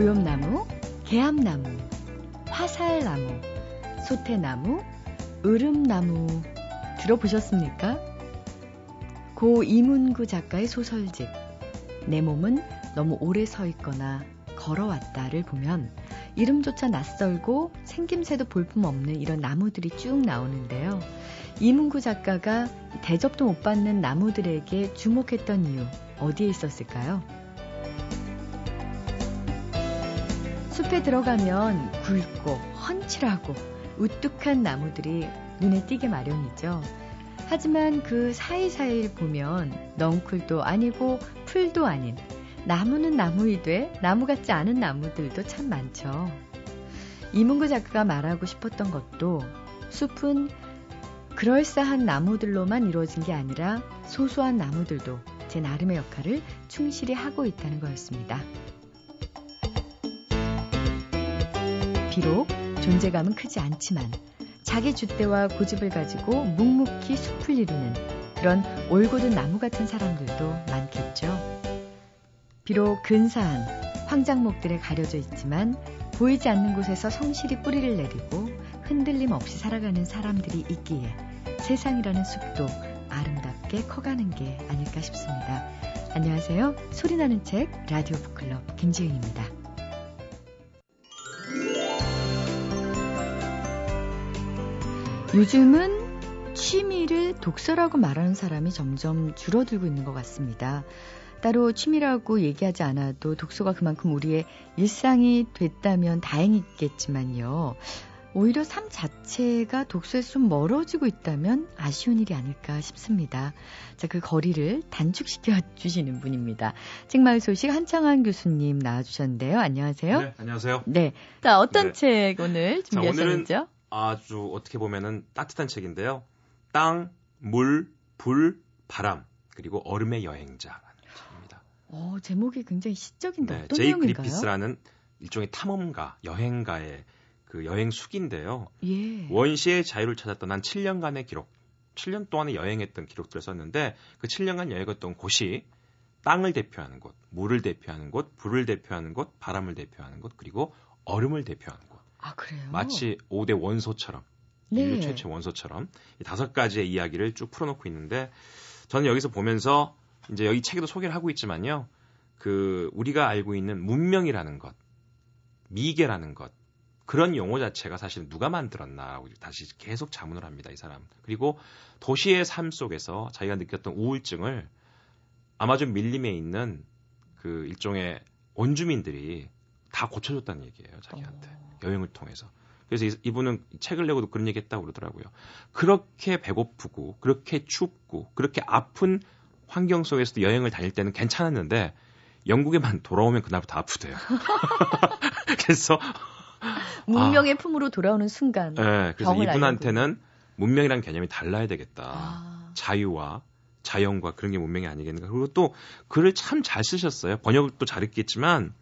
고염나무, 개암나무, 화살나무, 소태나무, 으름나무 들어보셨습니까? 고 이문구 작가의 소설집 내 몸은 너무 오래 서 있거나 걸어왔다를 보면 이름조차 낯설고 생김새도 볼품없는 이런 나무들이 쭉 나오는데요. 이문구 작가가 대접도 못 받는 나무들에게 주목했던 이유 어디에 있었을까요? 숲에 들어가면 굵고 헌칠하고 우뚝한 나무들이 눈에 띄게 마련이죠. 하지만 그 사이사이를 보면 넝쿨도 아니고 풀도 아닌 나무는 나무이되 나무 같지 않은 나무들도 참 많죠. 이문구 작가가 말하고 싶었던 것도 숲은 그럴싸한 나무들로만 이루어진 게 아니라 소소한 나무들도 제 나름의 역할을 충실히 하고 있다는 거였습니다. 비록 존재감은 크지 않지만 자기 줏대와 고집을 가지고 묵묵히 숲을 이루는 그런 올곧은 나무 같은 사람들도 많겠죠. 비록 근사한 황장목들에 가려져 있지만 보이지 않는 곳에서 성실히 뿌리를 내리고 흔들림 없이 살아가는 사람들이 있기에 세상이라는 숲도 아름답게 커가는 게 아닐까 싶습니다. 안녕하세요. 소리나는 책 라디오 북클럽 김지은입니다. 요즘은 취미를 독서라고 말하는 사람이 점점 줄어들고 있는 것 같습니다. 따로 취미라고 얘기하지 않아도 독서가 그만큼 우리의 일상이 됐다면 다행이겠지만요. 오히려 삶 자체가 독서에서 좀 멀어지고 있다면 아쉬운 일이 아닐까 싶습니다. 자, 그 거리를 단축시켜 주시는 분입니다. 책마을 소식 한창환 교수님 나와주셨는데요. 안녕하세요. 네, 안녕하세요. 네. 자, 어떤 네. 책 오늘 준비하셨죠? 아주 어떻게 보면은 따뜻한 책인데요. 땅, 물, 불, 바람 그리고 얼음의 여행자라는 책입니다. 어, 제목이 굉장히 시적인데 네, 어떤 제이 내용인가요? 그리피스라는 일종의 탐험가, 여행가의 그 여행 숙인데요. 예. 원시의 자유를 찾아 떠난 7년간의 기록, 7년 동안에 여행했던 기록들을 썼는데 그 7년간 여행했던 곳이 땅을 대표하는 곳, 물을 대표하는 곳, 불을 대표하는 곳, 바람을 대표하는 곳, 그리고 얼음을 대표하는 곳. 아, 그래요? 마치 5대 원소처럼 네. 인류 최초 원소처럼 이 다섯 가지의 이야기를 쭉 풀어놓고 있는데 저는 여기서 보면서 이제 여기 책에도 소개를 하고 있지만요. 그 우리가 알고 있는 문명이라는 것, 미개라는 것 그런 용어 자체가 사실 누가 만들었나라고 다시 계속 자문을 합니다. 이 사람. 그리고 도시의 삶 속에서 자기가 느꼈던 우울증을 아마존 밀림에 있는 그 일종의 원주민들이 다 고쳐줬다는 얘기예요. 자기한테. 어. 여행을 통해서. 그래서 이분은 책을 내고도 그런 얘기 했다고 그러더라고요. 그렇게 배고프고, 그렇게 춥고, 그렇게 아픈 환경 속에서도 여행을 다닐 때는 괜찮았는데, 영국에만 돌아오면 그날부터 아프대요. 그래서. 문명의 아, 품으로 돌아오는 순간. 네, 그래서 이분한테는 알고. 문명이란 개념이 달라야 되겠다. 아. 자유와 자연과 그런 게 문명이 아니겠는가. 그리고 또 글을 참 잘 쓰셨어요. 번역도 잘했겠지만,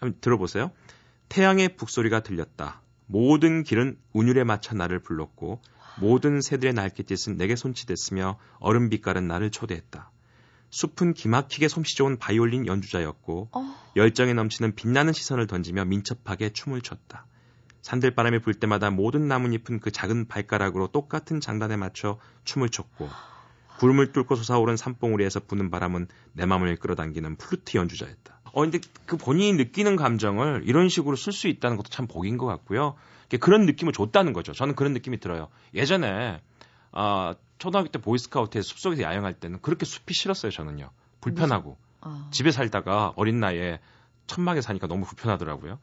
한번 들어보세요. 태양의 북소리가 들렸다. 모든 길은 운율에 맞춰 나를 불렀고 모든 새들의 날갯짓은 내게 손치됐으며 얼음 빛깔은 나를 초대했다. 숲은 기막히게 솜씨 좋은 바이올린 연주자였고 어. 열정에 넘치는 빛나는 시선을 던지며 민첩하게 춤을 췄다. 산들바람이 불 때마다 모든 나뭇잎은 그 작은 발가락으로 똑같은 장단에 맞춰 춤을 췄고 구름을 뚫고 솟아오른 산봉우리에서 부는 바람은 내 마음을 끌어당기는 플루트 연주자였다. 어, 근데 그 본인이 느끼는 감정을 이런 식으로 쓸 수 있다는 것도 참 복인 것 같고요. 그런 느낌을 줬다는 거죠. 저는 그런 느낌이 들어요. 예전에, 아, 초등학교 때 보이스카우트에서 숲속에서 야영할 때는 그렇게 숲이 싫었어요, 저는요. 불편하고. 어. 집에 살다가 어린 나이에 천막에 사니까 너무 불편하더라고요.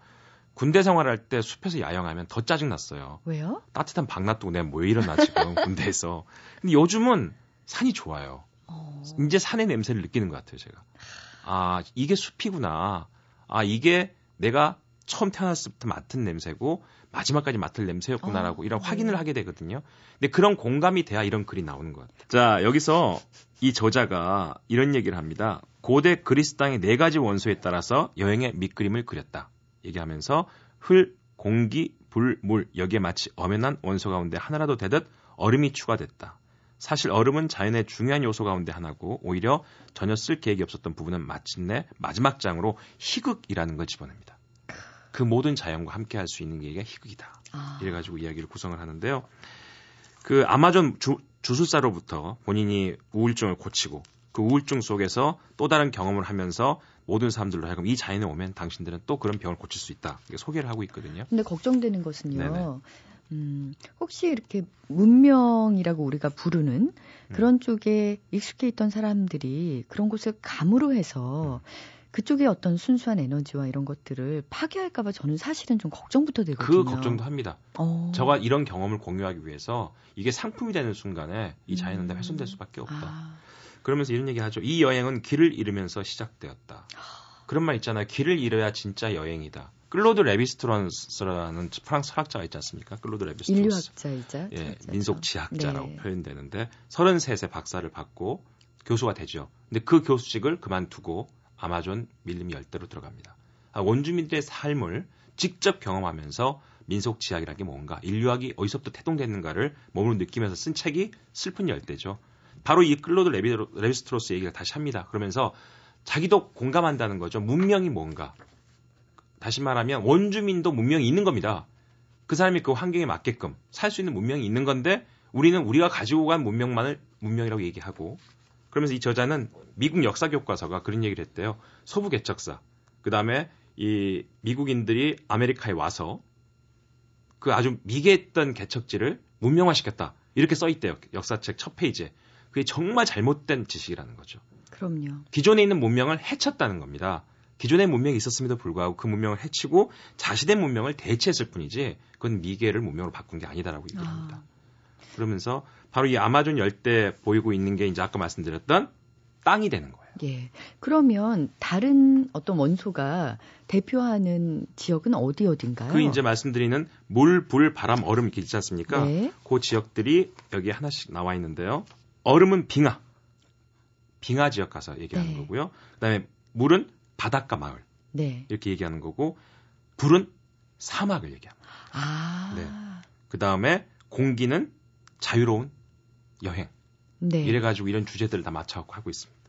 군대 생활할 때 숲에서 야영하면 더 짜증났어요. 왜요? 따뜻한 방 놔두고 내가 뭐 이러나 지금 군대에서. 근데 요즘은 산이 좋아요. 어. 이제 산의 냄새를 느끼는 것 같아요, 제가. 아, 이게 숲이구나. 아, 이게 내가 처음 태어났을 때 맡은 냄새고 마지막까지 맡을 냄새였구나라고 어, 이런 네. 확인을 하게 되거든요. 근데 그런 공감이 돼야 이런 글이 나오는 것 같아요. 자, 여기서 이 저자가 이런 얘기를 합니다. 고대 그리스 땅의 네 가지 원소에 따라서 여행의 밑그림을 그렸다. 얘기하면서 흙, 공기, 불, 물 여기에 마치 엄연한 원소 가운데 하나라도 되듯 얼음이 추가됐다. 사실 얼음은 자연의 중요한 요소 가운데 하나고 오히려 전혀 쓸 계획이 없었던 부분은 마침내 마지막 장으로 희극이라는 걸 집어냅니다. 그 모든 자연과 함께 할 수 있는 게 희극이다. 아. 이래 가지고 이야기를 구성을 하는데요. 그 아마존 주, 주술사로부터 본인이 우울증을 고치고 그 우울증 속에서 또 다른 경험을 하면서 모든 사람들로 하여금 이 자연에 오면 당신들은 또 그런 병을 고칠 수 있다. 이게 소개를 하고 있거든요. 근데 걱정되는 것은요. 음, 혹시 이렇게 문명이라고 우리가 부르는 그런 음. 쪽에 익숙해 있던 사람들이 그런 곳을 감으로 해서 그쪽에 어떤 순수한 에너지와 이런 것들을 파괴할까봐 저는 사실은 좀 걱정부터 되거든요. 그 걱정도 합니다. 어. 저가 이런 경험을 공유하기 위해서 이게 상품이 되는 순간에 이 자연은 다 음. 훼손될 수밖에 없다. 아. 그러면서 이런 얘기 하죠. 이 여행은 길을 잃으면서 시작되었다. 그런 말 있잖아요. 길을 잃어야 진짜 여행이다. 클로드 레비스트로스라는 프랑스 철학자가 있지 않습니까? 클로드 레비스트로스. 인류학자이자 예, 민속 지학자라고 네. 표현되는데 33세 박사를 받고 교수가 되죠. 근데 그 교수직을 그만두고 아마존 밀림 열대로 들어갑니다. 아, 원주민들의 삶을 직접 경험하면서 민속 지학이라는 게 뭔가, 인류학이 어디서부터 태동됐는가를 몸으로 느끼면서 쓴 책이 슬픈 열대죠. 바로 이 클로드 레비, 레비스트로스 얘기를 다시 합니다. 그러면서 자기도 공감한다는 거죠. 문명이 뭔가. 다시 말하면 원주민도 문명이 있는 겁니다. 그 사람이 그 환경에 맞게끔 살 수 있는 문명이 있는 건데 우리는 우리가 가지고 간 문명만을 문명이라고 얘기하고 그러면서 이 저자는 미국 역사 교과서가 그런 얘기를 했대요. 소부 개척사. 그다음에 이 미국인들이 아메리카에 와서 그 아주 미개했던 개척지를 문명화시켰다. 이렇게 써 있대요. 역사책 첫 페이지에. 그게 정말 잘못된 지식이라는 거죠. 그럼요. 기존에 있는 문명을 해쳤다는 겁니다. 기존의 문명이 있었음에도 불구하고 그 문명을 해치고 자신의 문명을 대체했을 뿐이지 그건 미개를 문명으로 바꾼 게 아니다라고 얘기를 합니다. 아. 그러면서 바로 이 아마존 열대 보이고 있는 게 이제 아까 말씀드렸던 땅이 되는 거예요. 예. 그러면 다른 어떤 원소가 대표하는 지역은 어디 어딘가요? 그 이제 말씀드리는 물, 불, 바람, 얼음 이렇게 있지 않습니까? 네. 그 지역들이 여기 하나씩 나와 있는데요. 얼음은 빙하. 빙하 지역 가서 얘기하는 네. 거고요. 그다음에 물은 바닷가 마을. 네. 이렇게 얘기하는 거고 불은 사막을 얘기합니다. 아. 네. 그 다음에 공기는 자유로운 여행. 네. 이래가지고 이런 주제들을 다 맞춰갖고 하고 있습니다.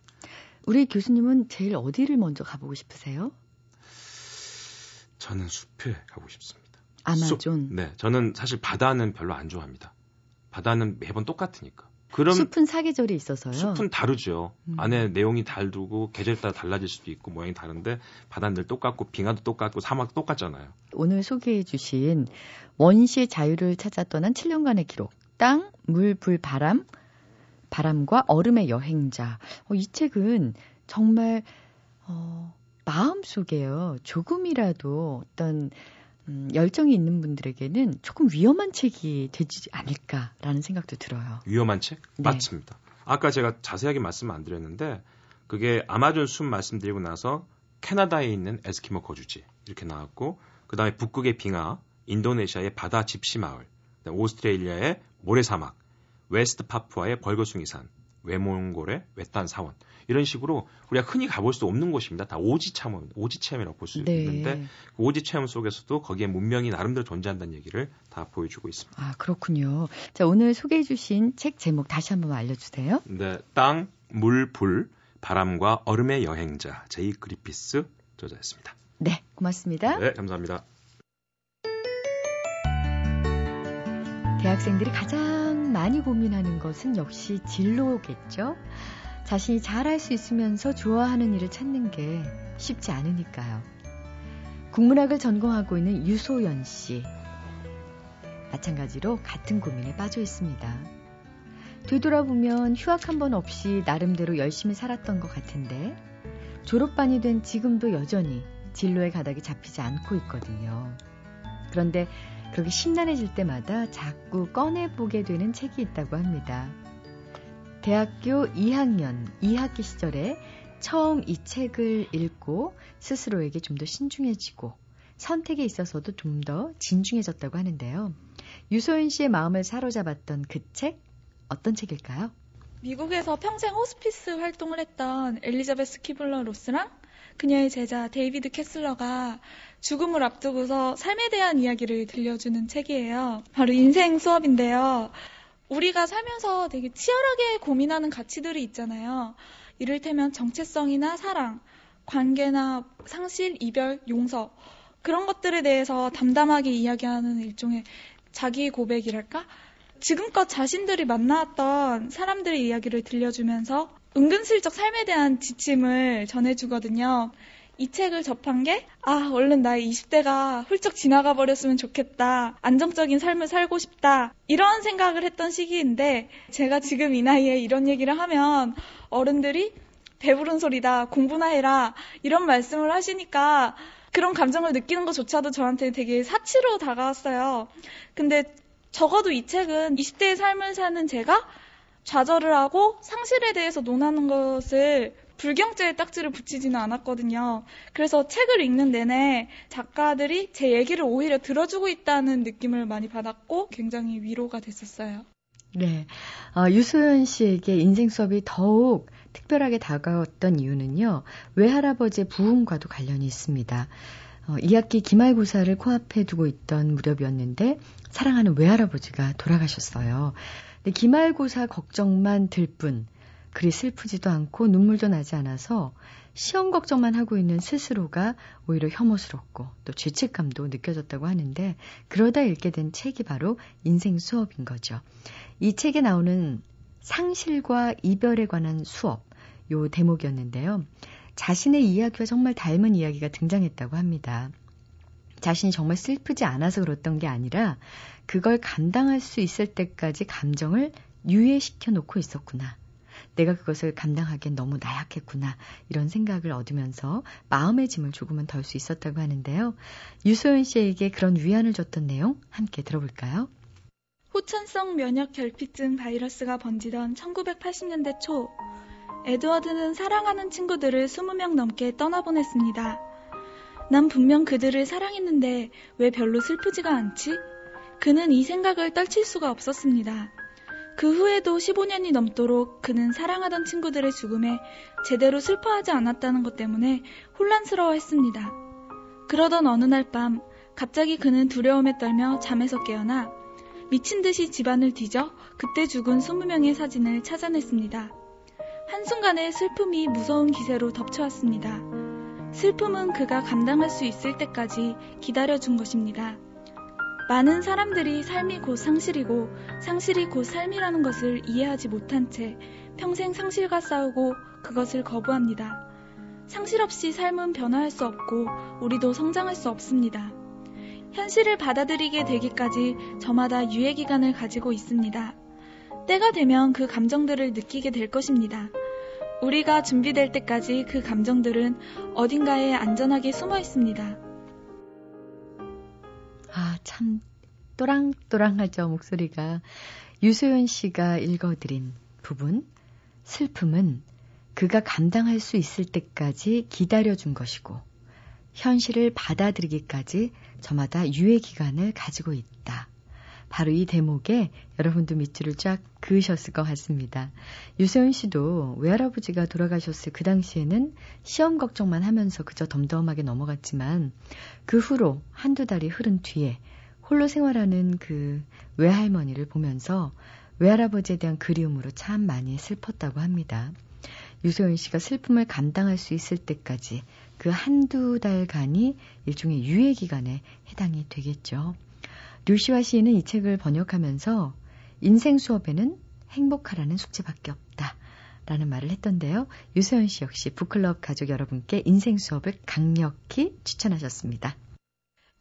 우리 교수님은 제일 어디를 먼저 가보고 싶으세요? 저는 숲에 가고 싶습니다. 아마존. 숲. 네, 저는 사실 바다는 별로 안 좋아합니다. 바다는 매번 똑같으니까. 그럼 숲은 사계절이 있어서요. 숲은 다르죠. 음. 안에 내용이 다르고 계절에 따라 달라질 수도 있고 모양이 다른데 늘 똑같고 빙하도 똑같고 사막도 똑같잖아요. 오늘 소개해 주신 원시의 자유를 찾아 떠난 7년간의 기록. 땅, 물, 불, 바람, 바람과 얼음의 여행자. 어, 이 책은 정말 어, 마음속에요. 조금이라도 어떤 음, 열정이 있는 분들에게는 조금 위험한 책이 되지 않을까라는 생각도 들어요. 위험한 책? 네. 맞습니다. 아까 제가 자세하게 말씀 안 드렸는데 그게 아마존 숲 말씀드리고 나서 캐나다에 있는 에스키모 거주지 이렇게 나왔고 그 다음에 북극의 빙하, 인도네시아의 바다 집시 마을, 오스트레일리아의 모래 사막, 웨스트 파푸아의 벌거숭이산, 외몽골의 외딴 사원 이런 식으로 우리가 흔히 가볼 수 없는 곳입니다. 다 오지 체험, 오지 체험이라고 볼수 네. 있는데 그 오지 체험 속에서도 거기에 문명이 나름대로 존재한다는 얘기를 다 보여주고 있습니다. 아 그렇군요. 자 오늘 소개해주신 책 제목 다시 한번 알려주세요. 네, 땅, 물, 불, 바람과 얼음의 여행자 제이 그리피스 저자였습니다. 네, 고맙습니다. 네, 감사합니다. 대학생들이 가장 많이 고민하는 것은 역시 진로겠죠. 자신이 잘할 수 있으면서 좋아하는 일을 찾는 게 쉽지 않으니까요. 국문학을 전공하고 있는 유소연 씨. 마찬가지로 같은 고민에 빠져 있습니다. 되돌아보면 휴학 한 번 없이 나름대로 열심히 살았던 것 같은데 졸업반이 된 지금도 여전히 진로의 가닥이 잡히지 않고 있거든요. 그런데 그렇게 심란해질 때마다 자꾸 꺼내보게 되는 책이 있다고 합니다. 대학교 2학년 2학기 시절에 처음 이 책을 읽고 스스로에게 좀 더 신중해지고 선택에 있어서도 좀 더 진중해졌다고 하는데요. 유소연 씨의 마음을 사로잡았던 그 책, 어떤 책일까요? 미국에서 평생 호스피스 활동을 했던 엘리자베스 퀴블러 로스랑 그녀의 제자 데이비드 캐슬러가 죽음을 앞두고서 삶에 대한 이야기를 들려주는 책이에요. 바로 인생 수업인데요. 우리가 살면서 되게 치열하게 고민하는 가치들이 있잖아요. 이를테면 정체성이나 사랑, 관계나 상실, 이별, 용서. 그런 것들에 대해서 담담하게 이야기하는 일종의 자기 고백이랄까? 지금껏 자신들이 만나왔던 사람들의 이야기를 들려주면서 은근슬쩍 삶에 대한 지침을 전해주거든요. 이 책을 접한 게, 아, 얼른 나의 20대가 훌쩍 지나가 버렸으면 좋겠다. 안정적인 삶을 살고 싶다. 이런 생각을 했던 시기인데, 제가 지금 이 나이에 이런 얘기를 하면 어른들이 배부른 소리다, 공부나 해라, 이런 말씀을 하시니까 그런 감정을 느끼는 것조차도 저한테 되게 사치로 다가왔어요. 근데 적어도 이 책은 20대의 삶을 사는 제가 좌절을 하고 상실에 대해서 논하는 것을 불경죄의 딱지를 붙이지는 않았거든요. 그래서 책을 읽는 내내 작가들이 제 얘기를 오히려 들어주고 있다는 느낌을 많이 받았고 굉장히 위로가 됐었어요. 네. 어, 유소연 씨에게 인생 수업이 더욱 특별하게 다가왔던 이유는요. 외할아버지의 부흥과도 관련이 있습니다. 어, 2학기 기말고사를 코앞에 두고 있던 무렵이었는데 사랑하는 외할아버지가 돌아가셨어요. 기말고사 걱정만 들 뿐, 그리 슬프지도 않고 눈물도 나지 않아서 시험 걱정만 하고 있는 스스로가 오히려 혐오스럽고 또 죄책감도 느껴졌다고 하는데 그러다 읽게 된 책이 바로 인생 수업인 거죠. 이 책에 나오는 상실과 이별에 관한 수업, 요 대목이었는데요. 자신의 이야기와 정말 닮은 이야기가 등장했다고 합니다. 자신이 정말 슬프지 않아서 그렇던 게 아니라 그걸 감당할 수 있을 때까지 감정을 유예시켜 놓고 있었구나. 내가 그것을 감당하기엔 너무 나약했구나. 이런 생각을 얻으면서 마음의 짐을 조금은 덜 수 있었다고 하는데요. 유소연 씨에게 그런 위안을 줬던 내용 함께 들어볼까요? 후천성 면역 결핍증 바이러스가 번지던 1980년대 초, 에드워드는 사랑하는 친구들을 20명 넘게 떠나보냈습니다. 난 분명 그들을 사랑했는데 왜 별로 슬프지가 않지? 그는 이 생각을 떨칠 수가 없었습니다. 그 후에도 15년이 넘도록 그는 사랑하던 친구들의 죽음에 제대로 슬퍼하지 않았다는 것 때문에 혼란스러워 했습니다. 그러던 어느 날 밤, 갑자기 그는 두려움에 떨며 잠에서 깨어나 미친 듯이 집안을 뒤져 그때 죽은 20명의 사진을 찾아냈습니다. 한순간에 슬픔이 무서운 기세로 덮쳐왔습니다. 슬픔은 그가 감당할 수 있을 때까지 기다려준 것입니다. 많은 사람들이 삶이 곧 상실이고 상실이 곧 삶이라는 것을 이해하지 못한 채 평생 상실과 싸우고 그것을 거부합니다. 상실 없이 삶은 변화할 수 없고 우리도 성장할 수 없습니다. 현실을 받아들이게 되기까지 저마다 유예 기간을 가지고 있습니다. 때가 되면 그 감정들을 느끼게 될 것입니다. 우리가 준비될 때까지 그 감정들은 어딘가에 안전하게 숨어 있습니다. 아, 참 또랑또랑하죠, 목소리가. 유소연 씨가 읽어드린 부분. 슬픔은 그가 감당할 수 있을 때까지 기다려준 것이고, 현실을 받아들이기까지 저마다 유예 기간을 가지고 있다. 바로 이 대목에 여러분도 밑줄을 쫙 그으셨을 것 같습니다. 유세훈 씨도 외할아버지가 돌아가셨을 그 당시에는 시험 걱정만 하면서 그저 덤덤하게 넘어갔지만 그 후로 한두 달이 흐른 뒤에 홀로 생활하는 그 외할머니를 보면서 외할아버지에 대한 그리움으로 참 많이 슬펐다고 합니다. 유세훈 씨가 슬픔을 감당할 수 있을 때까지 그 한두 달간이 일종의 유예 기간에 해당이 되겠죠. 류시와 시인은 이 책을 번역하면서 인생 수업에는 행복하라는 숙제밖에 없다. 라는 말을 했던데요. 유소연 씨 역시 북클럽 가족 여러분께 인생 수업을 강력히 추천하셨습니다.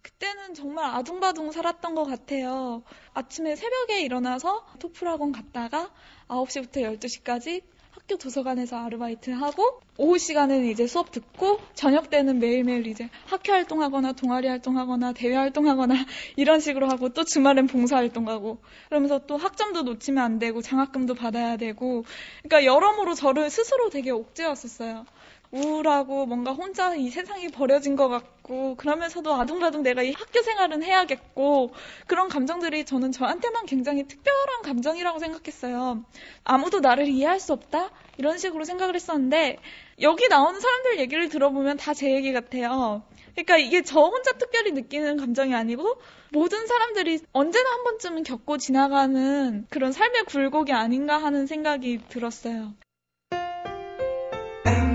그때는 정말 아둥바둥 살았던 것 같아요. 아침에 새벽에 일어나서 토플 학원 갔다가 9시부터 12시까지 학교 도서관에서 아르바이트 하고 오후 시간에는 이제 수업 듣고 저녁 때는 매일매일 이제 학회 활동하거나 동아리 활동하거나 대외 활동하거나 이런 식으로 하고 또 주말엔 봉사 활동하고 그러면서 또 학점도 놓치면 안 되고 장학금도 받아야 되고 그러니까 여러모로 저를 스스로 되게 옥죄었었어요. 우울하고 뭔가 혼자 이 세상이 버려진 것 같고 그러면서도 아둥바둥 내가 이 학교 생활은 해야겠고 그런 감정들이 저는 저한테만 굉장히 특별한 감정이라고 생각했어요. 아무도 나를 이해할 수 없다 이런 식으로 생각을 했었는데 여기 나오는 사람들 얘기를 들어보면 다 제 얘기 같아요. 그러니까 이게 저 혼자 특별히 느끼는 감정이 아니고 모든 사람들이 언제나 한 번쯤은 겪고 지나가는 그런 삶의 굴곡이 아닌가 하는 생각이 들었어요.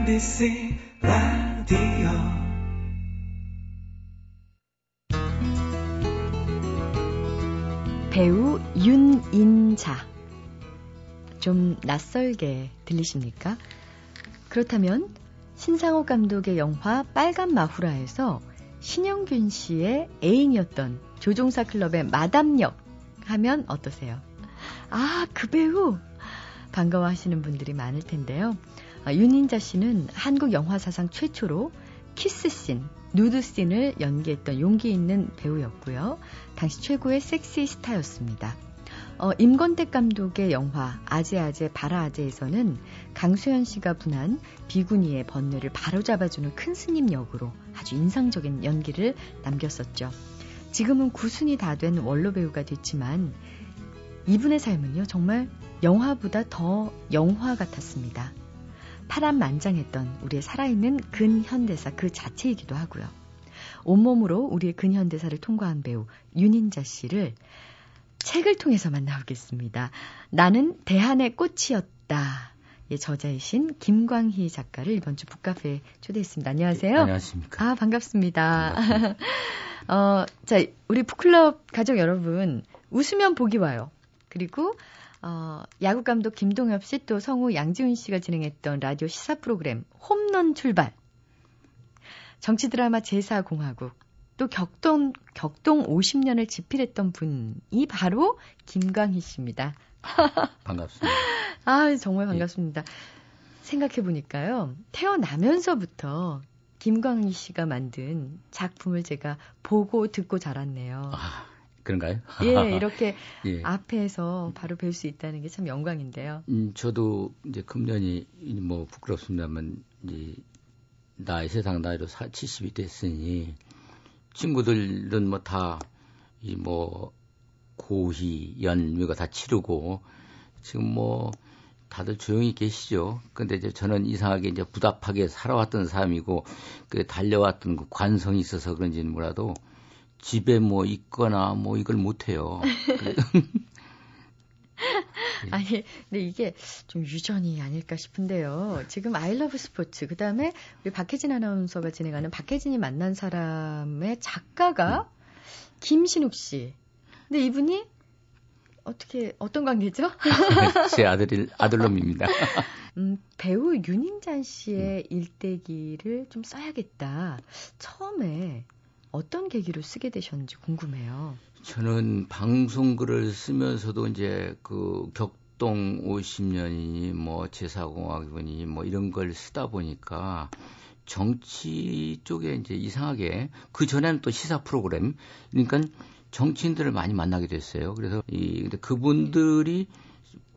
MBC 라디오 배우 윤인자 좀 낯설게 들리십니까? 그렇다면 신상호 감독의 영화 빨간 마후라에서 신영균 씨의 애인이었던 조종사 클럽의 마담역 하면 어떠세요? 아, 그 배우! 반가워하시는 분들이 많을 텐데요. 아, 윤인자 씨는 한국 영화 사상 최초로 키스씬, 누드씬을 연기했던 용기 있는 배우였고요. 당시 최고의 섹시 스타였습니다. 어, 임권택 감독의 영화 아재아재 바라아재에서는 강수현 씨가 분한 비구니의 번뇌를 바로잡아주는 큰 스님 역으로 아주 인상적인 연기를 남겼었죠. 지금은 구순이 다 된 원로 배우가 됐지만 이분의 삶은요 정말 영화보다 더 영화 같았습니다. 파란만장했던 우리의 살아있는 근현대사 그 자체이기도 하고요. 온몸으로 우리의 근현대사를 통과한 배우 윤인자 씨를 책을 통해서 만나보겠습니다. 나는 대한의 꽃이었다. 예, 저자이신 김광희 작가를 이번 주 북카페에 초대했습니다. 안녕하세요. 네, 안녕하십니까. 아, 반갑습니다. 반갑습니다. 어, 자, 우리 북클럽 가족 여러분, 웃으면 복이 와요. 그리고 어, 야구 감독 김동엽 씨 또 성우 양지훈 씨가 진행했던 라디오 시사 프로그램 홈런 출발. 정치 드라마 제사 공화국. 또 격동 격동 50년을 집필했던 분이 바로 김광희 씨입니다. 반갑습니다. 아, 정말 반갑습니다. 예. 생각해 보니까요. 태어나면서부터 김광희 씨가 만든 작품을 제가 보고 듣고 자랐네요. 아, 그런가요? 예, 이렇게 예. 앞에서 바로 뵐 수 있다는 게 참 영광인데요. 음, 저도 이제 금년이 뭐 부끄럽습니다만 이제 나이 세상 나이로 70이 됐으니 친구들은 뭐 다 이뭐 고희 연묘가 다 치르고 지금 뭐 다들 조용히 계시죠. 근데 이제 저는 이상하게 이제 부답하게 살아왔던 사람이고 그 달려왔던 그 관성이 있어서 그런지는 몰라도 집에 뭐 있거나 뭐 이걸 못 해요. 아니, 근데 이게 좀 유전이 아닐까 싶은데요. 지금 아이러브 스포츠, 그 다음에 우리 박혜진 아나운서가 진행하는 박혜진이 만난 사람의 작가가 김신욱 씨. 근데 이분이 어떻게, 어떤 관계죠? 제 아들이, 아들놈입니다. 음, 배우 윤인잔 씨의 일대기를 좀 써야겠다. 처음에 어떤 계기로 쓰게 되셨는지 궁금해요. 저는 방송글을 쓰면서도 이제 그 격동 50년이니 뭐 제사공학이니 뭐 이런 걸 쓰다 보니까 정치 쪽에 이제 이상하게 그 전에는 또 시사 프로그램 그러니까 정치인들을 많이 만나게 됐어요. 그래서 이 근데 그분들이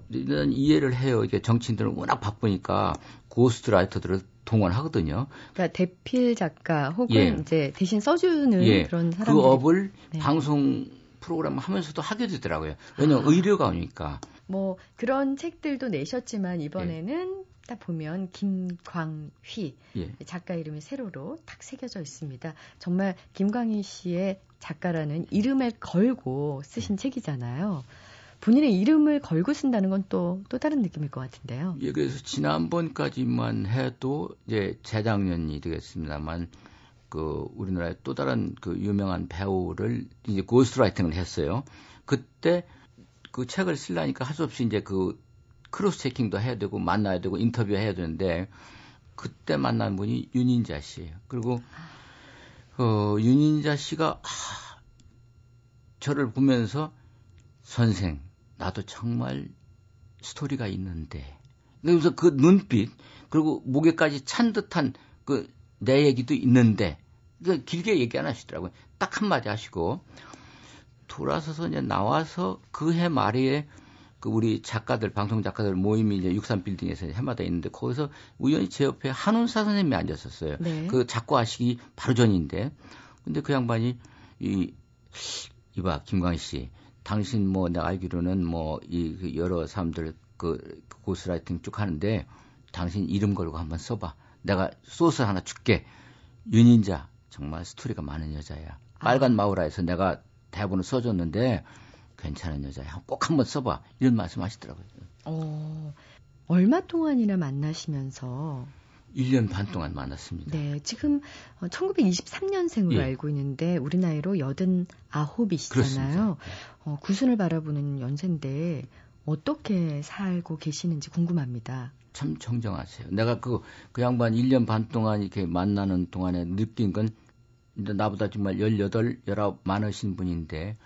일단 이해를 해요. 이게 정치인들은 워낙 바쁘니까 고스트라이터들을 동원하거든요. 그러니까 대필 작가 혹은 예. 이제 대신 써주는 예. 그런 사람들 그 업을 네. 방송 프로그램 하면서도 하게 되더라고요. 왜냐면 하 아. 의료가 오니까. 뭐 그런 책들도 내셨지만 이번에는 예. 딱 보면 김광휘 예. 작가 이름이 세로로 딱 새겨져 있습니다. 정말 김광휘 씨의 작가라는 이름을 걸고 쓰신 예. 책이잖아요. 본인의 이름을 걸고 쓴다는 건 또 또 다른 느낌일 것 같은데요. 예, 그래서 지난번까지만 해도 이제 재작년이 되겠습니다만 그 우리나라의 또 다른 그 유명한 배우를 이제 ghostwriting을 했어요. 그때 그 책을 쓰려니까 할 수 없이 이제 그 cross checking도 해야 되고 만나야 되고 인터뷰 해야 되는데 그때 만난 분이 윤인자 씨예요. 그리고 어 윤인자 씨가 아, 저를 보면서 선생 나도 정말 스토리가 있는데. 그래서 그 눈빛, 그리고 목에까지 찬 듯한 그 내 얘기도 있는데, 그 길게 얘기 안 하시더라고요. 딱 한마디 하시고, 돌아서서 이제 나와서 그 해 말에 그 우리 작가들, 방송 작가들 모임이 이제 63 빌딩에서 해마다 있는데 거기서 우연히 제 옆에 한운사 선생님이 앉았었어요. 네. 그 작고하시기 바로 전인데. 근데 그 양반이 이 이봐 김광희 씨 당신 뭐 내가 알기로는 뭐이 그 여러 사람들 그, 그 고스라이팅 쭉 하는데 당신 이름 걸고 한번 써봐. 내가 소스 하나 줄게. 윤인자 정말 스토리가 많은 여자야. 빨간 마우라에서 내가 대본을 써줬는데 괜찮은 여자야. 꼭 한번 써봐. 이런 말씀하시더라고요. 어, 얼마 동안이나 만나시면서 1년 반 동안 만났습니다. 네, 지금 1923년생으로 예. 알고 있는데 우리 나이로 89이시잖아요. 어, 구순을 바라보는 연세인데 어떻게 살고 계시는지 궁금합니다. 참 정정하세요. 내가 그, 그 양반 1년 반 동안 이렇게 만나는 동안에 느낀 건 나보다 정말 18, 19 많으신 분인데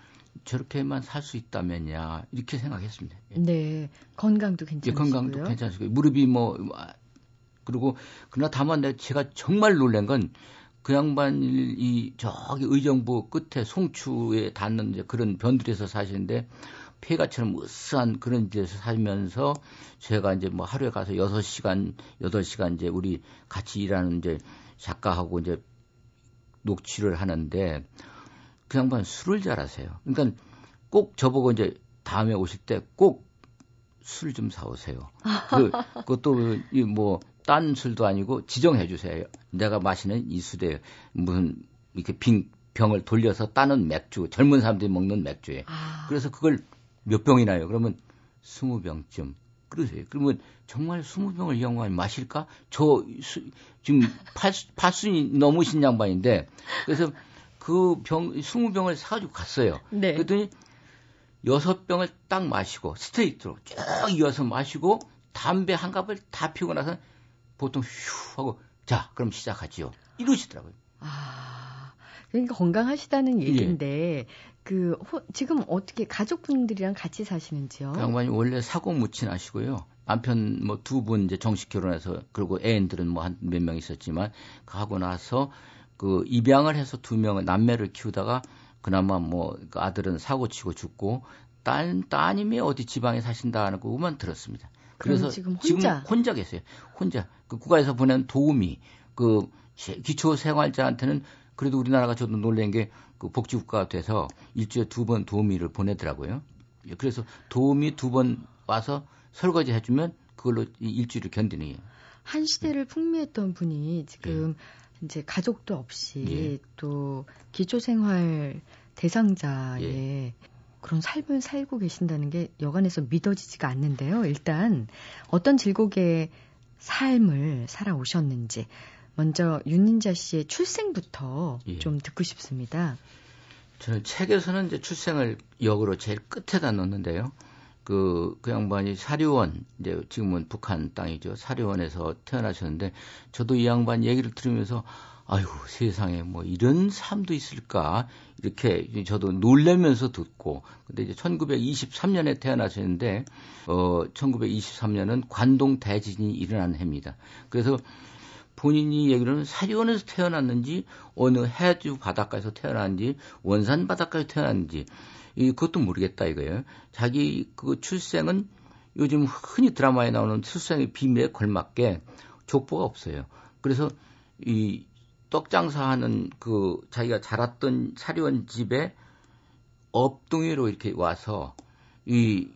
저렇게만 살 수 있다면야 이렇게 생각했습니다. 네, 건강도 괜찮으시고요. 예, 건강도 괜찮으시고 무릎이 뭐 그리고 그러나 다만 내가 제가 정말 놀란 건 그 양반 이 저기 의정부 끝에 송추에 닿는 이제 그런 변두리에서 사시는데 폐가처럼 으스한 그런 데서 살면서 제가 이제 뭐 하루에 가서 6시간, 8시간 이제 우리 같이 일하는 이제 작가하고 이제 녹취를 하는데 그 양반 술을 잘하세요. 그러니까 꼭 저보고 이제 다음에 오실 때 꼭 술 좀 사오세요. 그, 그것도 뭐 딴 술도 아니고 지정해 주세요. 내가 마시는 이 술에 무슨 이렇게 빙 병을 돌려서 따는 맥주, 젊은 사람들이 먹는 맥주에. 아. 그래서 그걸 몇 병이나요? 그러면 20병쯤. 그러세요. 그러면 정말 20병을 이 양반이 마실까? 저 수, 지금 8순이 넘으신 양반인데 그래서 그 병, 20병을 사가지고 갔어요. 네. 그랬더니 여섯 병을 딱 마시고 스트레이트로 쭉 이어서 마시고 담배 한 갑을 다 피우고 나서 보통 휴 하고 자 그럼 시작하지요. 이러시더라고요. 아 그러니까 건강하시다는 얘기인데 예. 그 호, 지금 어떻게 가족분들이랑 같이 사시는지요? 그 양반이 원래 사고 무친 하시고요. 남편 뭐 두 분 이제 정식 결혼해서 그리고 애인들은 뭐 한 몇 명 있었지만 가고 나서 그 입양을 해서 두 명의 남매를 키우다가 그나마 뭐 그 아들은 사고 치고 죽고 딸 따님이 어디 지방에 사신다는 거만 들었습니다. 그래서 지금 혼자 지금 혼자 계세요. 혼자 그 국가에서 보낸 도우미 그 기초 생활자한테는 그래도 우리나라가 저도 놀란 게 그 복지국가가 돼서 일주일에 두 번 도우미를 보내더라고요. 그래서 도우미 두 번 와서 설거지 해주면 그걸로 일주일을 견디는 거예요. 한 시대를 풍미했던 분이 지금 네. 이제 가족도 없이 예. 또 기초생활 대상자의 예. 그런 삶을 살고 계신다는 게 여간에서 믿어지지가 않는데요. 일단 어떤 질곡의 삶을 살아오셨는지 먼저 윤인자 씨의 출생부터 예. 좀 듣고 싶습니다. 저는 책에서는 이제 출생을 역으로 제일 끝에다 넣는데요. 그, 그 양반이 사료원, 이제 지금은 북한 땅이죠. 사료원에서 태어나셨는데, 저도 이 양반 얘기를 들으면서, 아유, 세상에 뭐 이런 삶도 있을까? 이렇게 저도 놀래면서 듣고, 근데 이제 1923년에 태어나셨는데, 어, 1923년은 관동 대지진이 일어난 해입니다. 그래서 본인이 얘기로는 사료원에서 태어났는지, 어느 해주 바닷가에서 태어났는지, 원산 바닷가에서 태어났는지, 이 그것도 모르겠다 이거예요. 자기 그 출생은 요즘 흔히 드라마에 나오는 출생의 비밀에 걸맞게 족보가 없어요. 그래서 이 떡 장사하는 그 자기가 자랐던 사리원 집에 업동이로 이렇게 와서 이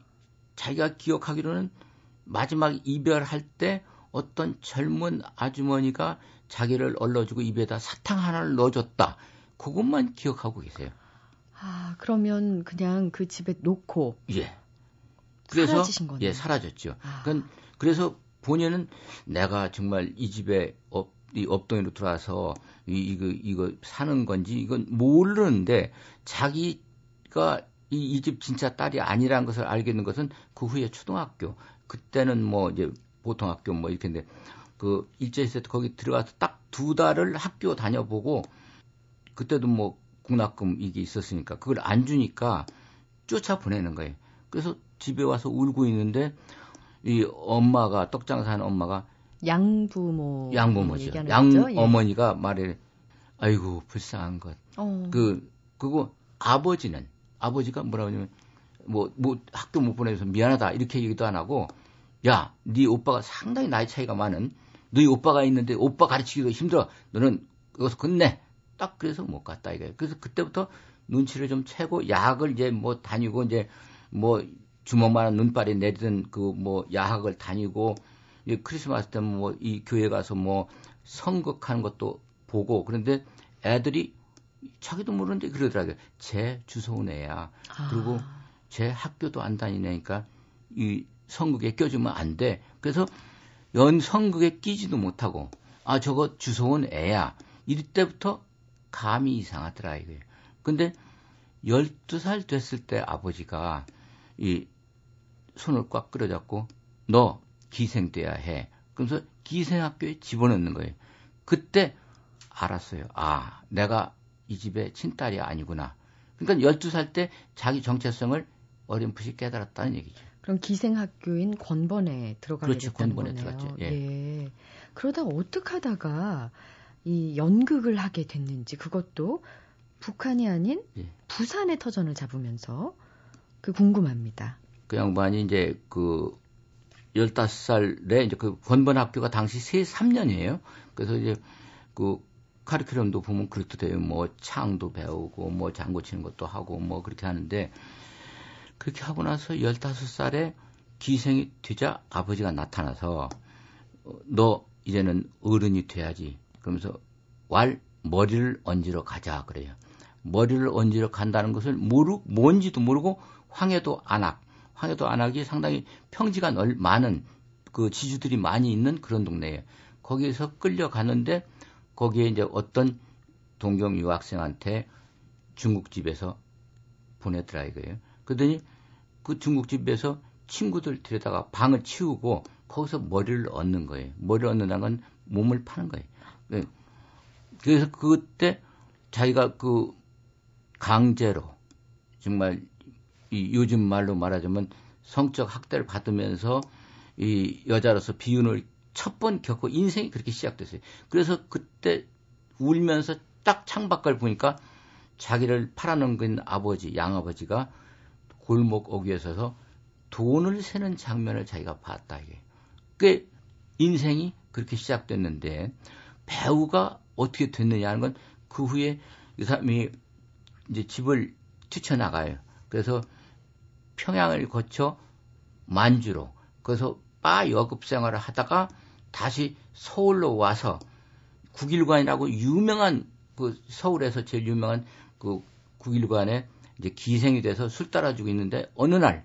자기가 기억하기로는 마지막 이별할 때 어떤 젊은 아주머니가 자기를 얼러주고 입에다 사탕 하나를 넣어줬다. 그것만 기억하고 계세요. 아, 그러면 그냥 그 집에 놓고 예. 그래서 사라지신 거네요. 예, 사라졌죠. 아. 그건 그래서 본인은 내가 정말 이 집에 업, 이 업동으로 들어와서 이, 이거 이거 사는 건지 이건 모르는데 자기가 이집 진짜 딸이 아니라는 것을 알게 된 것은 그 후에 초등학교 그때는 뭐 이제 보통 학교 뭐 이렇게인데 그 일제 시대 거기 들어가서 딱 두 달을 학교 다녀보고 그때도 뭐 국납금 이게 있었으니까 그걸 안 주니까 쫓아 보내는 거예요. 그래서 집에 와서 울고 있는데 이 엄마가 떡장사하는 엄마가 양부모 양부모죠. 양 예. 어머니가 말해 아이고 불쌍한 것. 어. 그 그거 아버지는 아버지가 뭐라 그러냐면 뭐, 뭐 학교 못 보내서 미안하다 이렇게 얘기도 안 하고 야, 네 오빠가 상당히 나이 차이가 많은 너희 오빠가 있는데 오빠 가르치기도 힘들어. 너는 그것서 끝내. 딱 그래서 못 갔다 이거예요. 그래서 그때부터 눈치를 좀 채고 약을 이제 뭐 다니고 이제 뭐 주먹만한 눈발이 내리던 그 뭐 야학을 다니고 이 크리스마스 때 뭐 이 교회 가서 뭐 성극하는 것도 보고 그런데 애들이 자기도 모르는데 그러더라고요. 제 주소온 애야. 아. 그리고 제 학교도 안 다니니까 이 성극에 껴주면 안 돼. 그래서 연 성극에 끼지도 못하고 아 저거 주워온 애야. 이럴 때부터 감이 이상하더라 이거예요. 근데 12살 됐을 때 아버지가 이 손을 꽉 끌어잡고 너 기생돼야 해. 그러면서 기생학교에 집어넣는 거예요. 그때 알았어요. 아, 내가 이 집의 친딸이 아니구나. 그러니까 12살 때 자기 정체성을 어렴풋이 깨달았다는 얘기죠. 그럼 기생학교인 권번에 들어가게 그렇죠. 됐다는 권번에 거네요. 들어갔죠. 예. 예. 그러다 어떻게 하다가 이 연극을 하게 됐는지 그것도 북한이 아닌 예. 부산의 터전을 잡으면서 그 궁금합니다. 그 양반이 이제 그 15살에 이제 그 권번 학교가 당시 세 3년이에요. 그래서 이제 그 카리큘럼도 보면 그렇게 돼요. 뭐 창도 배우고 뭐 장구 치는 것도 하고 뭐 그렇게 하는데 그렇게 하고 나서 15살에 기생이 되자 아버지가 나타나서 어, 너 이제는 어른이 돼야지. 그러면서 왈 머리를 얹으러 가자 그래요. 머리를 얹으러 간다는 것을 모르 뭔지도 모르고 황해도 안악 황해도 안악이 상당히 평지가 넓 많은 그 지주들이 많이 있는 그런 동네예요. 거기에서 끌려가는데 거기에 이제 어떤 동경 유학생한테 중국집에서 보내더라 이거예요. 그러더니 그 중국집에서 친구들 데려다가 방을 치우고 거기서 머리를 얻는 거예요. 머리를 얻는다는 건 몸을 파는 거예요. 네. 그래서 그때 자기가 그 강제로 정말 이 요즘 말로 말하자면 성적 학대를 받으면서 이 여자로서 비운을 첫 번 겪고 인생이 그렇게 시작됐어요. 그래서 그때 울면서 딱 창밖을 보니까 자기를 팔아넘긴 아버지, 양아버지가 골목 어귀에 서서 돈을 세는 장면을 자기가 봤다 이게. 꽤 인생이 그렇게 시작됐는데 배우가 어떻게 됐느냐 하는 건 그 후에 이 사람이 이제 집을 뛰쳐나가요. 그래서 평양을 거쳐 만주로 그래서 바 여급 생활을 하다가 다시 서울로 와서 국일관이라고 유명한 그 서울에서 제일 유명한 그 국일관에 이제 기생이 돼서 술 따라주고 있는데 어느 날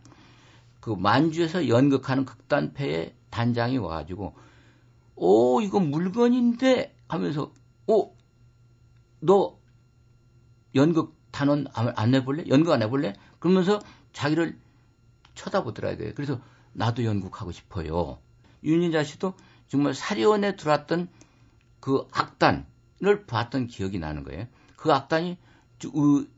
그 만주에서 연극하는 극단패의 단장이 와가지고 오 이거 물건인데 하면서 오너 연극 단원 안 해볼래? 연극 안 해볼래? 그러면서 자기를 쳐다보더라 이거예요. 그래서 나도 연극하고 싶어요. 윤인자 씨도 정말 사리원에 들어왔던 그 악단을 봤던 기억이 나는 거예요. 그 악단이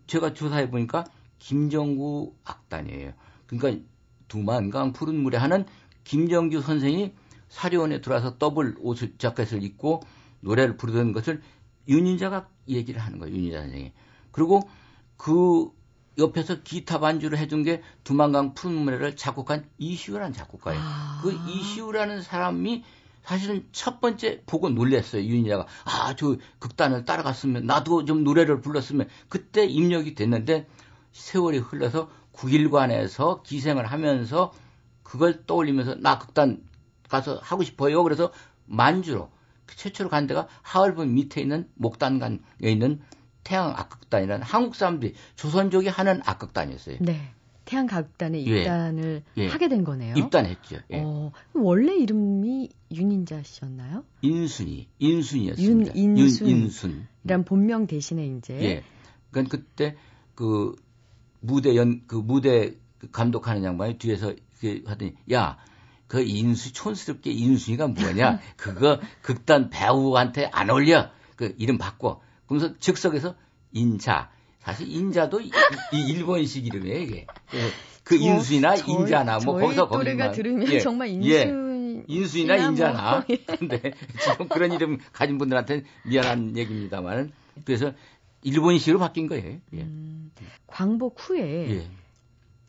제가 조사해 보니까 김정구 악단이에요. 그러니까 두만강 푸른 물에 하는 김정규 선생이 사리원에 들어와서 더블 옷을 자켓을 입고 노래를 부르던 것을 윤인자가 얘기를 하는 거예요. 윤인자 선생이. 그리고 그 옆에서 기타 반주를 해준 게 두만강 물에를 작곡한 이시우라는 작곡가예요. 아. 그 이시우라는 사람이 사실은 첫 번째 보고 놀랬어요. 윤인자가 아 저 극단을 따라갔으면 나도 좀 노래를 불렀으면 그때 입력이 됐는데 세월이 흘러서 국일관에서 기생을 하면서 그걸 떠올리면서 나 극단 가서 하고 싶어요. 그래서 만주로 최초로 간 데가 하얼빈 밑에 있는 목단간에 있는 태양 악극단이라는 한국 사람들이 조선족이 하는 악극단이었어요. 네. 태양 가극단에 예. 입단을 예. 예. 하게 된 거네요. 입단했죠. 예. 어, 원래 이름이 윤인자 씨였나요? 인순이, 인순이었습니다. 윤 인순. 인순. 이란 본명 대신에 이제. 예. 그러니까 그때 그 무대 연, 그 무대 감독하는 양반이 뒤에서 하더니, 야, 그 인수, 촌스럽게 인순이가 뭐냐? 그거 극단 배우한테 안 어울려. 그 이름 바꿔. 그러면서 즉석에서 인자. 사실 인자도 이, 이 일본식 이름이에요, 이게. 그 저, 인수이나 저, 인자나 뭐 거기서 거기서 노래가 들으면 예, 정말 인수 예, 인수이나 인자나. 뭐. 근데 지금 그런 이름 가진 분들한테 미안한 얘기입니다만은 그래서 일본식으로 바뀐 거예요. 예. 음, 광복 후에 예.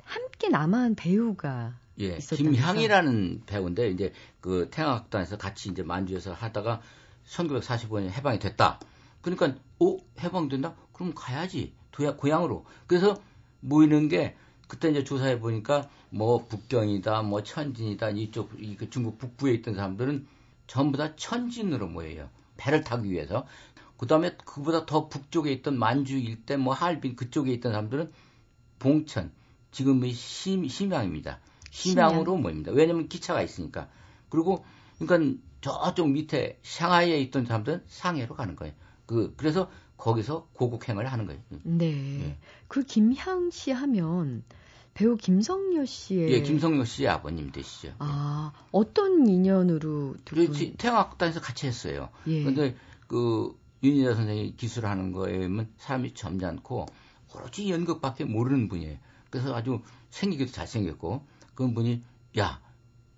함께 남아한 배우가 예, 김향이라는 배우인데 이제 그 태양학단에서 같이 이제 만주에서 하다가 1945년에 해방이 됐다. 그러니까 오 해방된다? 그럼 가야지 도야 고향으로. 그래서 모이는 게 그때 이제 조사해 보니까 뭐 북경이다, 뭐 천진이다 이쪽 그 중국 북부에 있던 사람들은 전부 다 천진으로 모여요. 배를 타기 위해서. 그 다음에 그보다 더 북쪽에 있던 만주 일대, 뭐 할빈 그쪽에 있던 사람들은 봉천, 지금의 심, 심양입니다. 심양으로 모입니다. 왜냐하면 기차가 있으니까. 그리고 그러니까 저쪽 밑에 샹하이에 있던 사람들은 상해로 가는 거예요. 그 그래서 거기서 고국행을 하는 거예요. 네. 네. 그 김향 씨 하면 배우 김성녀 씨의 예, 김성녀 씨의 아버님 되시죠. 아, 어떤 인연으로 두 분? 태양학단에서 같이 했어요. 예. 근데 그 윤희자 선생이 기술하는 거에는 사람이 점잖고 오로지 연극밖에 모르는 분이에요. 그래서 아주 생기기도 잘생겼고 그런 분이 야,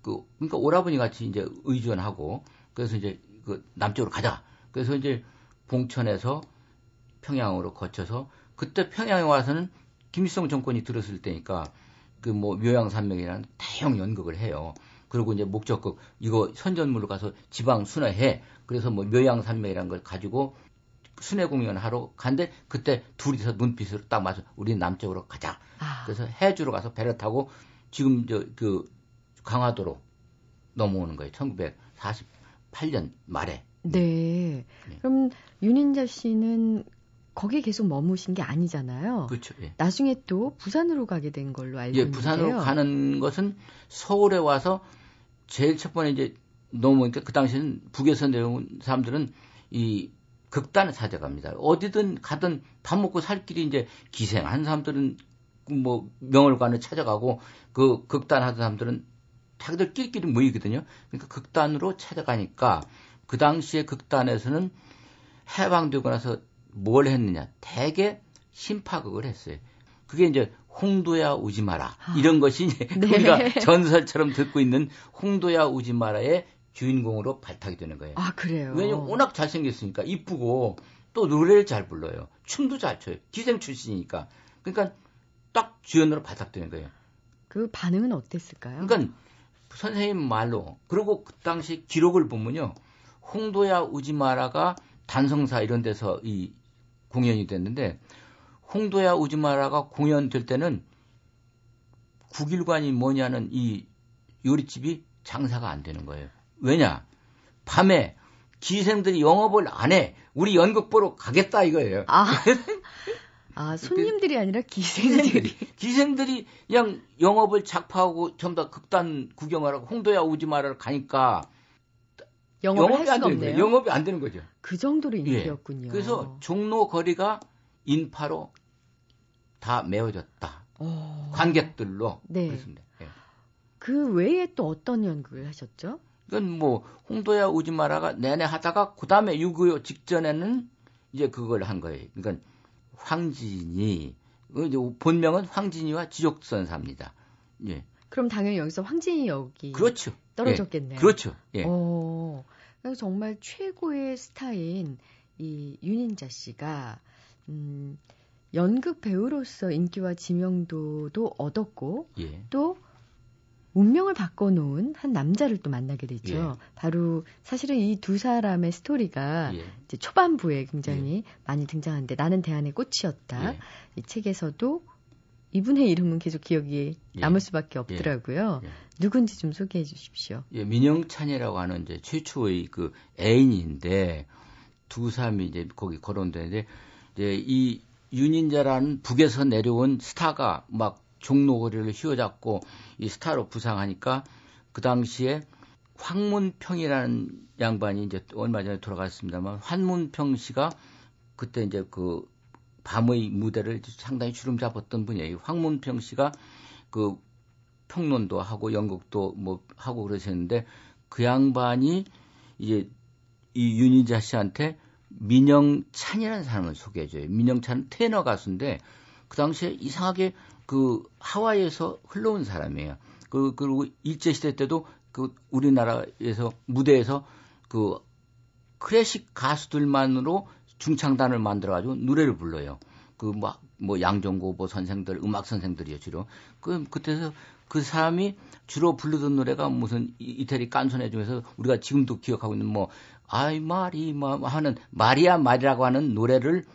그 그러니까 오라버니 같이 이제 의존하고 그래서 이제 그 남쪽으로 가자. 그래서 이제 봉천에서 평양으로 거쳐서 그때 평양에 와서는 김일성 정권이 들었을 때니까 그 뭐 묘양산맥이라는 대형 연극을 해요. 그리고 이제 목적극 이거 선전물로 가서 지방 순회해. 그래서 뭐 묘양산맥이라는 걸 가지고 순회 공연하러 간데 그때 둘이서 눈빛으로 딱 맞아 우리 남쪽으로 가자. 아. 그래서 해주로 가서 배를 타고 지금 저 그 강화도로 넘어오는 거예요. 1948년 말에. 네. 네. 그럼 윤인자 씨는 거기 계속 머무신 게 아니잖아요. 그렇죠. 예. 나중에 또 부산으로 가게 된 걸로 알고 예, 있는데요. 부산으로 가는 것은 서울에 와서 제일 첫 번에 이제 넘어오니까 그 당시에는 북에서 내려온 사람들은 이 극단을 찾아갑니다. 어디든 가든 밥 먹고 살 길이 이제 기생한 사람들은 뭐 명월관을 찾아가고 그 극단 하던 사람들은 자기들 끼리끼리 모이거든요. 그러니까 극단으로 찾아가니까 그 당시에 극단에서는 해방되고 나서 뭘 했느냐. 대개 심파극을 했어요. 그게 이제 홍도야 우지 마라. 아. 이런 것이 이제 네. 우리가 전설처럼 듣고 있는 홍도야 우지 마라의 주인공으로 발탁이 되는 거예요. 아, 그래요? 왜냐면 워낙 잘생겼으니까 이쁘고 또 노래를 잘 불러요. 춤도 잘 춰요. 기생 출신이니까. 그러니까 딱 주연으로 발탁되는 거예요. 그 반응은 어땠을까요? 그러니까 선생님 말로 그리고 그 당시 기록을 보면요. 홍도야 우지 마라가 단성사 이런 데서 이 공연이 됐는데 홍도야 우즈마라가 공연될 때는 국일관이 뭐냐는 이 요리집이 장사가 안 되는 거예요. 왜냐? 밤에 기생들이 영업을 안 해. 우리 연극 보러 가겠다 이거예요. 아, 아 손님들이 아니라 기생들이. 기생들이 그냥 영업을 작파하고 전부 다 극단 구경하라고 홍도야 오지 마라 가니까 영업을 영업이 할 수가 없네요. 영업이 안 되는 거죠. 그 정도로 예. 인기였군요. 예. 그래서 종로 거리가 인파로 다 메워졌다. 오. 어. 관객들로 네. 그렇습니다. 예. 그 외에 또 어떤 연극을 하셨죠? 그건 뭐 홍도야 우지마라가 내내 하다가 그 다음에 6.25 직전에는 이제 그걸 한 거예요. 그러니까 황진이 그 본명은 황진이와 지족선사입니다. 예. 그럼 당연히 여기서 황진이 역이 그렇죠. 떨어졌겠네요. 예. 그렇죠. 예. 오, 그래서 정말 최고의 스타인 이 윤인자 씨가 음, 연극 배우로서 인기와 지명도도 얻었고 예. 또 운명을 바꿔놓은 한 남자를 또 만나게 되죠. 예. 바로 사실은 이 두 사람의 스토리가 예. 이제 초반부에 굉장히 예. 많이 등장하는데 나는 대안의 꽃이었다. 예. 이 책에서도 이분의 이름은 계속 기억이 예. 남을 수밖에 없더라고요. 누군지 좀 소개해 주십시오. 예, 민영찬이라고 하는 이제 최초의 그 애인인데 두 사람이 이제 거기 거론되는데 이제 이 윤인자라는 북에서 내려온 스타가 막 종로거리를 휘어잡고 이 스타로 부상하니까 그 당시에 황문평이라는 양반이 이제 얼마 전에 돌아갔습니다만 황문평 씨가 그때 이제 그 밤의 무대를 상당히 주름 잡았던 분이에요. 황문평 씨가 그 평론도 하고 연극도 뭐 하고 그러셨는데 그 양반이 이제 이 윤희자 씨한테 민영찬이라는 사람을 소개해줘요. 민영찬은 테너 가수인데 그 당시에 이상하게 그 하와이에서 흘러온 사람이에요. 그 그리고 일제 시대 때도 그 우리나라에서 무대에서 그 클래식 가수들만으로 중창단을 만들어 가지고 노래를 불러요. 그뭐뭐 양정고 뭐 선생들 음악 선생들이요 주로 그 그때서 그 사람이 주로 부르던 노래가 무슨 이 태리 깐소네 중에서 우리가 지금도 기억하고 있는 뭐 아이 마리 마 하는 마리아 마리라고 하는 노래를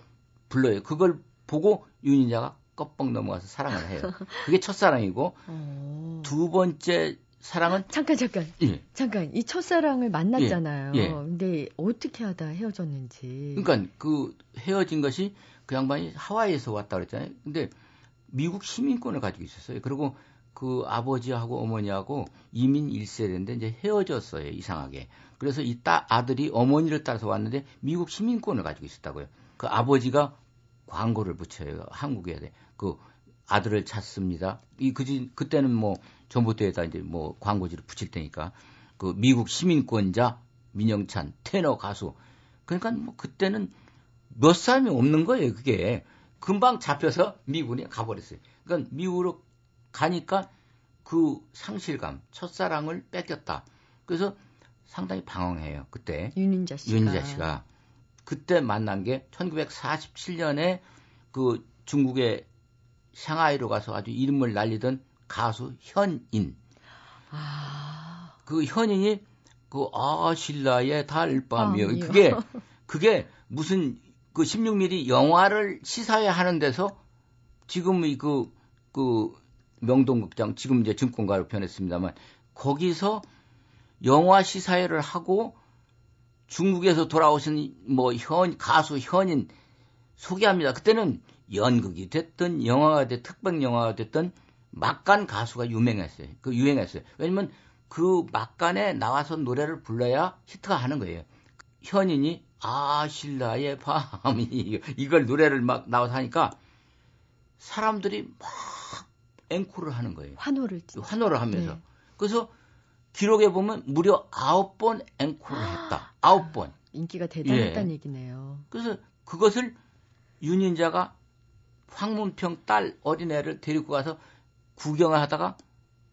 불러요. 그걸 보고 윤인자가 껍벅 넘어가서 사랑을 해요. 그게 첫사랑이고 어... 두 번째 사랑은 잠깐 잠깐 예. 잠깐 이 첫사랑을 만났잖아요. 예. 예. 근데 어떻게 하다 헤어졌는지. 그러니까 그 헤어진 것이 그 양반이 하와이에서 왔다 그랬잖아요. 근데 미국 시민권을 가지고 있었어요. 그리고 그 아버지하고 어머니하고 이민 1세대인데 이제 헤어졌어요 이상하게. 그래서 이딸 아들이 어머니를 따라서 왔는데 미국 시민권을 가지고 있었다고요. 그 아버지가 광고를 붙여요 한국에 그 아들을 찾습니다. 이 그지 그때는 뭐 전봇대에다 이제 뭐 광고지를 붙일 테니까 그 미국 시민권자 민영찬 테너 가수 그러니까 뭐 그때는 몇 사람이 없는 거예요 그게 금방 잡혀서 미군에 가버렸어요. 그러니까 미국으로 가니까 그 상실감, 첫사랑을 뺏겼다. 그래서 상당히 방황해요. 그때 윤인자 씨가. 윤인자 씨가 그때 만난 게 1947년에 그 중국의 샹하이로 가서 아주 이름을 날리던 가수 현인. 아. 그 현인이 그 아실라의 달밤이요. 아, 그게 그게 무슨 그 16mm 영화를 시사회 하는 데서 지금 이그그 그 명동극장 지금 이제 증권가로 변했습니다만 거기서 영화 시사회를 하고 중국에서 돌아오신 뭐 현 가수 현인 소개합니다. 그때는 연극이 됐든 영화가 됐든 특별 영화가 됐든 막간 가수가 유명했어요. 그 유행했어요. 왜냐면 그 막간에 나와서 노래를 불러야 히트가 하는 거예요. 현인이 아실라의 밤이 이걸 노래를 막 나와서 하니까 사람들이 막 앵콜을 하는 거예요. 환호를 환호를 하면서. 네. 그래서 기록에 보면 무려 아홉 번 앵콜을 했다. 아홉 번. 인기가 대단했다는 예. 얘기네요. 그래서 그것을 윤인자가 황문평 딸 어린애를 데리고 가서 구경을 하다가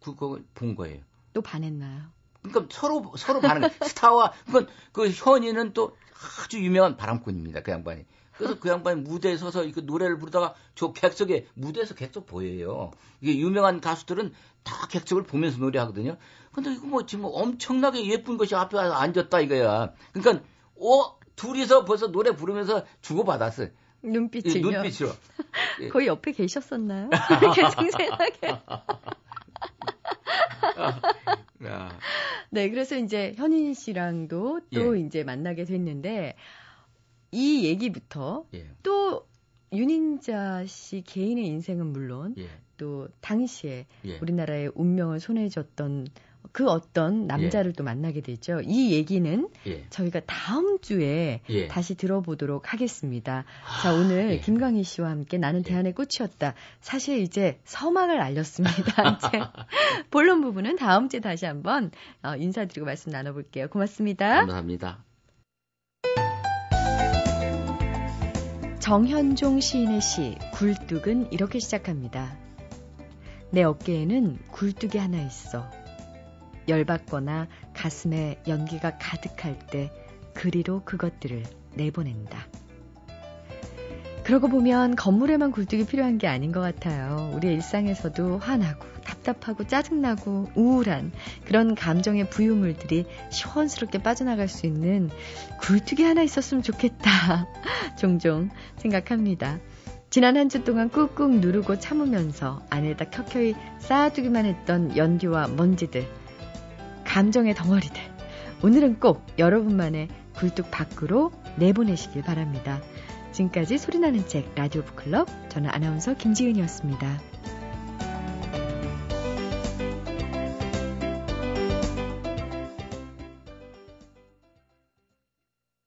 그걸 본 거예요. 또 반했나요? 그러니까 서로 서로 반응. 스타와 그건 그 현이는 또 아주 유명한 바람꾼입니다. 그 양반이. 그래서 그 양반이 무대에 서서 이 노래를 부르다가 저 객석에 무대에서 객석 보여요. 이게 유명한 가수들은 다 객석을 보면서 노래하거든요. 근데 이거 뭐 지금 엄청나게 예쁜 것이 앞에 와서 앉았다 이거야. 그러니까 어 둘이서 벌써 노래 부르면서 주고받았어요. 눈빛이요. 예, 눈빛으로. 거의 옆에 계셨었나요? 이렇게 생생하게. 네, 그래서 이제 현인 씨랑도 또 예. 이제 만나게 됐는데 이 얘기부터 예. 또 윤인자 씨 개인의 인생은 물론 예. 또 당시에 예. 우리나라의 운명을 손에 줬던 그 어떤 남자를 예. 또 만나게 되죠. 이 얘기는 예. 저희가 다음 주에 예. 다시 들어보도록 하겠습니다. 아, 자, 오늘 예. 김광희 씨와 함께 나는 예. 대안의 꽃이었다. 사실 이제 서막을 알렸습니다. 이제 본론 부분은 다음 주에 다시 한번 어, 인사드리고 말씀 나눠볼게요. 고맙습니다. 감사합니다. 정현종 시인의 시 굴뚝은 이렇게 시작합니다. 내 어깨에는 굴뚝이 하나 있어. 열받거나 가슴에 연기가 가득할 때 그리로 그것들을 내보낸다. 그러고 보면 건물에만 굴뚝이 필요한 게 아닌 것 같아요. 우리 일상에서도 화나고 답답하고 짜증나고 우울한 그런 감정의 부유물들이 시원스럽게 빠져나갈 수 있는 굴뚝이 하나 있었으면 좋겠다. 종종 생각합니다. 지난 한 주 동안 꾹꾹 누르고 참으면서 안에다 켜켜이 쌓아두기만 했던 연기와 먼지들, 감정의 덩어리들. 오늘은 꼭 여러분만의 굴뚝 밖으로 내보내시길 바랍니다. 지금까지 소리나는 책 라디오 북클럽 저는 아나운서 김지은이었습니다.